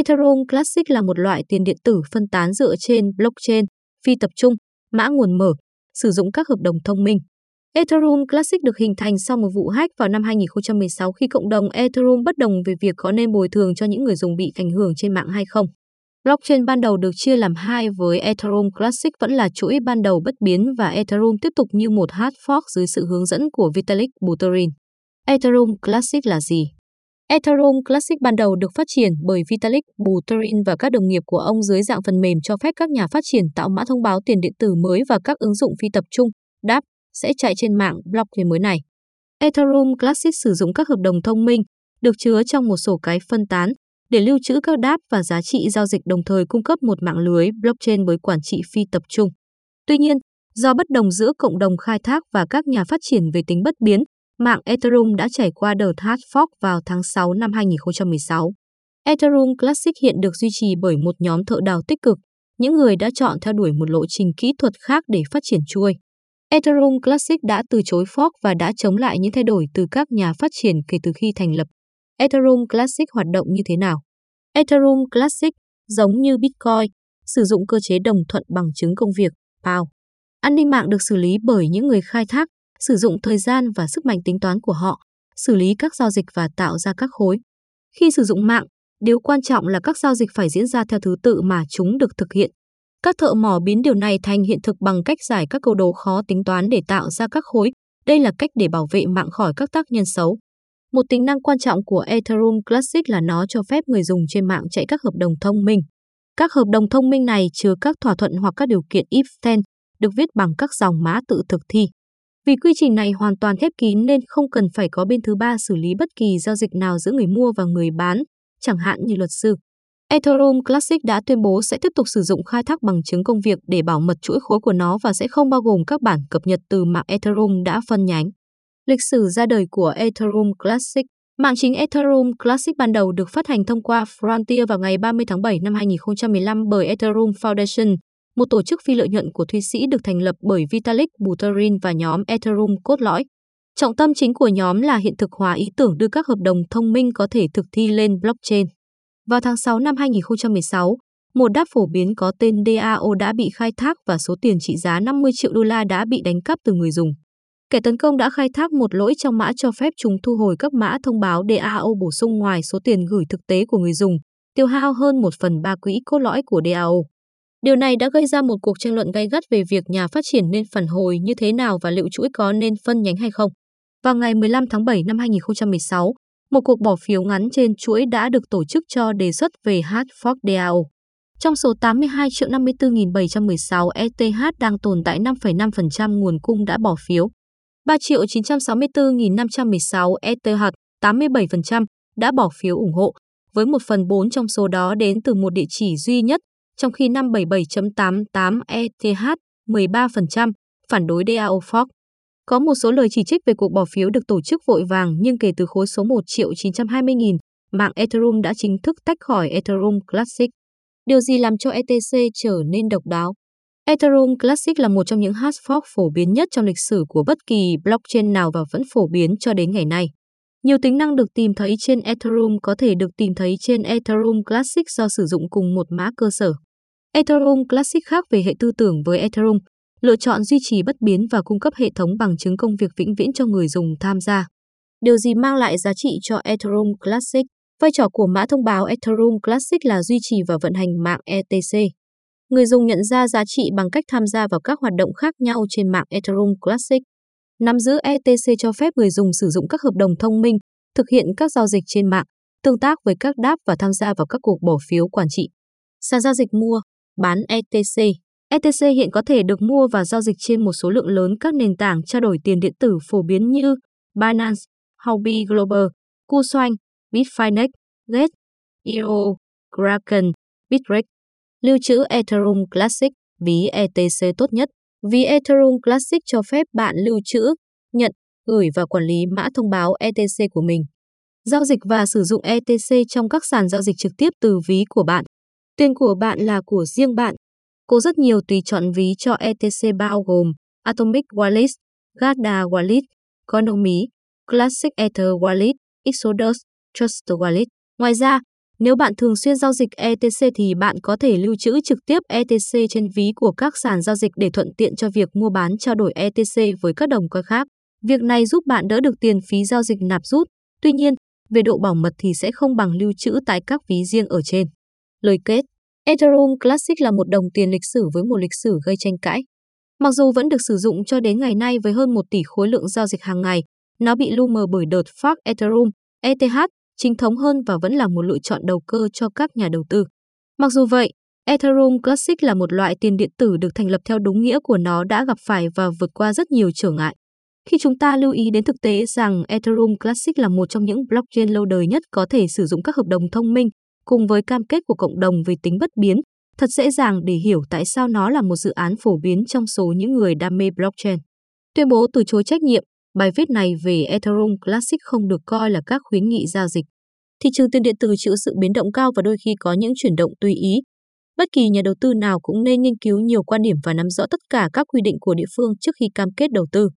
Ethereum Classic là một loại tiền điện tử phân tán dựa trên blockchain, phi tập trung, mã nguồn mở, sử dụng các hợp đồng thông minh. Ethereum Classic được hình thành sau một vụ hack vào năm 2016 khi cộng đồng Ethereum bất đồng về việc có nên bồi thường cho những người dùng bị ảnh hưởng trên mạng hay không. Blockchain ban đầu được chia làm hai với Ethereum Classic vẫn là chuỗi ban đầu bất biến và Ethereum tiếp tục như một hard fork dưới sự hướng dẫn của Vitalik Buterin. Ethereum Classic là gì? Ethereum Classic ban đầu được phát triển bởi Vitalik Buterin và các đồng nghiệp của ông dưới dạng phần mềm cho phép các nhà phát triển tạo mã thông báo tiền điện tử mới và các ứng dụng phi tập trung, DApp, sẽ chạy trên mạng blockchain mới này. Ethereum Classic sử dụng các hợp đồng thông minh, được chứa trong một sổ cái phân tán, để lưu trữ các đáp và giá trị giao dịch đồng thời cung cấp một mạng lưới blockchain với quản trị phi tập trung. Tuy nhiên, do bất đồng giữa cộng đồng khai thác và các nhà phát triển về tính bất biến, mạng Ethereum đã trải qua đợt hard fork vào tháng 6 năm 2016. Ethereum Classic hiện được duy trì bởi một nhóm thợ đào tích cực, những người đã chọn theo đuổi một lộ trình kỹ thuật khác để phát triển chuôi. Ethereum Classic đã từ chối fork và đã chống lại những thay đổi từ các nhà phát triển kể từ khi thành lập. Ethereum Classic hoạt động như thế nào? Ethereum Classic, giống như Bitcoin, sử dụng cơ chế đồng thuận bằng chứng công việc, POW. An ninh mạng được xử lý bởi những người khai thác, sử dụng thời gian và sức mạnh tính toán của họ, xử lý các giao dịch và tạo ra các khối. Khi sử dụng mạng, điều quan trọng là các giao dịch phải diễn ra theo thứ tự mà chúng được thực hiện. Các thợ mỏ biến điều này thành hiện thực bằng cách giải các câu đố khó tính toán để tạo ra các khối. Đây là cách để bảo vệ mạng khỏi các tác nhân xấu. Một tính năng quan trọng của Ethereum Classic là nó cho phép người dùng trên mạng chạy các hợp đồng thông minh. Các hợp đồng thông minh này chứa các thỏa thuận hoặc các điều kiện if-then, được viết bằng các dòng mã tự thực thi. Vì quy trình này hoàn toàn khép kín nên không cần phải có bên thứ ba xử lý bất kỳ giao dịch nào giữa người mua và người bán, chẳng hạn như luật sư. Ethereum Classic đã tuyên bố sẽ tiếp tục sử dụng khai thác bằng chứng công việc để bảo mật chuỗi khối của nó và sẽ không bao gồm các bản cập nhật từ mạng Ethereum đã phân nhánh. Lịch sử ra đời của Ethereum Classic Mạng chính Ethereum Classic ban đầu được phát hành thông qua Frontier vào ngày 30 tháng 7 năm 2015 bởi Ethereum Foundation, một tổ chức phi lợi nhuận của Thụy Sĩ được thành lập bởi Vitalik Buterin và nhóm Ethereum cốt lõi. Trọng tâm chính của nhóm là hiện thực hóa ý tưởng đưa các hợp đồng thông minh có thể thực thi lên blockchain. Vào tháng 6 năm 2016, một đáp phổ biến có tên DAO đã bị khai thác và số tiền trị giá 50 triệu đô la đã bị đánh cắp từ người dùng. Kẻ tấn công đã khai thác một lỗi trong mã cho phép chúng thu hồi các mã thông báo DAO bổ sung ngoài số tiền gửi thực tế của người dùng, tiêu hao hơn một phần ba quỹ cốt lõi của DAO. Điều này đã gây ra một cuộc tranh luận gay gắt về việc nhà phát triển nên phản hồi như thế nào và liệu chuỗi có nên phân nhánh hay không. Vào ngày 15 tháng 7 năm 2016, một cuộc bỏ phiếu ngắn trên chuỗi đã được tổ chức cho đề xuất về Hartford DAO. Trong số 82 triệu 54.716 ETH đang tồn tại 5,5% nguồn cung đã bỏ phiếu. 3 triệu 964.516 ETH, 87%, đã bỏ phiếu ủng hộ, với 1 phần 4 trong số đó đến từ một địa chỉ duy nhất, trong khi 577.88 ETH, 13%, phản đối DAO Fork. Có một số lời chỉ trích về cuộc bỏ phiếu được tổ chức vội vàng nhưng kể từ khối số 1 triệu 920.000, mạng Ethereum đã chính thức tách khỏi Ethereum Classic. Điều gì làm cho ETC trở nên độc đáo? Ethereum Classic là một trong những hard fork phổ biến nhất trong lịch sử của bất kỳ blockchain nào và vẫn phổ biến cho đến ngày nay. Nhiều tính năng được tìm thấy trên Ethereum có thể được tìm thấy trên Ethereum Classic do sử dụng cùng một mã cơ sở. Ethereum Classic khác về hệ tư tưởng với Ethereum, lựa chọn duy trì bất biến và cung cấp hệ thống bằng chứng công việc vĩnh viễn cho người dùng tham gia. Điều gì mang lại giá trị cho Ethereum Classic? Vai trò của mã thông báo Ethereum Classic là duy trì và vận hành mạng ETC. Người dùng nhận ra giá trị bằng cách tham gia vào các hoạt động khác nhau trên mạng Ethereum Classic. Nắm giữ ETC cho phép người dùng sử dụng các hợp đồng thông minh, thực hiện các giao dịch trên mạng, tương tác với các đáp và tham gia vào các cuộc bỏ phiếu quản trị. Sàn giao dịch mua, bán ETC. ETC hiện có thể được mua và giao dịch trên một số lượng lớn các nền tảng trao đổi tiền điện tử phổ biến như Binance, Huobi Global, KuCoin, Bitfinex, Gate, EO, Kraken, Bitrex. lưu trữ Ethereum Classic, ví ETC tốt nhất. Ví Ethereum Classic cho phép bạn lưu trữ, nhận, gửi và quản lý mã thông báo ETC của mình. Giao dịch và sử dụng ETC trong các sàn giao dịch trực tiếp từ ví của bạn. Tiền của bạn là của riêng bạn. Có rất nhiều tùy chọn ví cho ETC bao gồm Atomic Wallet, Garda Wallet, Economy, Classic Ether Wallet, Exodus, Trust Wallet. Ngoài ra, Nếu bạn thường xuyên giao dịch ETC thì bạn có thể lưu trữ trực tiếp ETC trên ví của các sàn giao dịch để thuận tiện cho việc mua bán trao đổi ETC với các đồng coin khác. Việc này giúp bạn đỡ được tiền phí giao dịch nạp rút. Tuy nhiên, về độ bảo mật thì sẽ không bằng lưu trữ tại các ví riêng ở trên. Lời kết Ethereum Classic là một đồng tiền lịch sử với một lịch sử gây tranh cãi. Mặc dù vẫn được sử dụng cho đến ngày nay với hơn 1 tỷ khối lượng giao dịch hàng ngày, nó bị lu mờ bởi đợt phát Ethereum, ETH, chính thống hơn và vẫn là một lựa chọn đầu cơ cho các nhà đầu tư. Mặc dù vậy, Ethereum Classic là một loại tiền điện tử được thành lập theo đúng nghĩa của nó đã gặp phải và vượt qua rất nhiều trở ngại. Khi chúng ta lưu ý đến thực tế rằng Ethereum Classic là một trong những blockchain lâu đời nhất có thể sử dụng các hợp đồng thông minh, cùng với cam kết của cộng đồng về tính bất biến, thật dễ dàng để hiểu tại sao nó là một dự án phổ biến trong số những người đam mê blockchain. Tuyên bố từ chối trách nhiệm, bài viết này về Ethereum Classic không được coi là các khuyến nghị giao dịch. Thị trường tiền điện tử chịu sự biến động cao và đôi khi có những chuyển động tùy ý. Bất kỳ nhà đầu tư nào cũng nên nghiên cứu nhiều quan điểm và nắm rõ tất cả các quy định của địa phương trước khi cam kết đầu tư.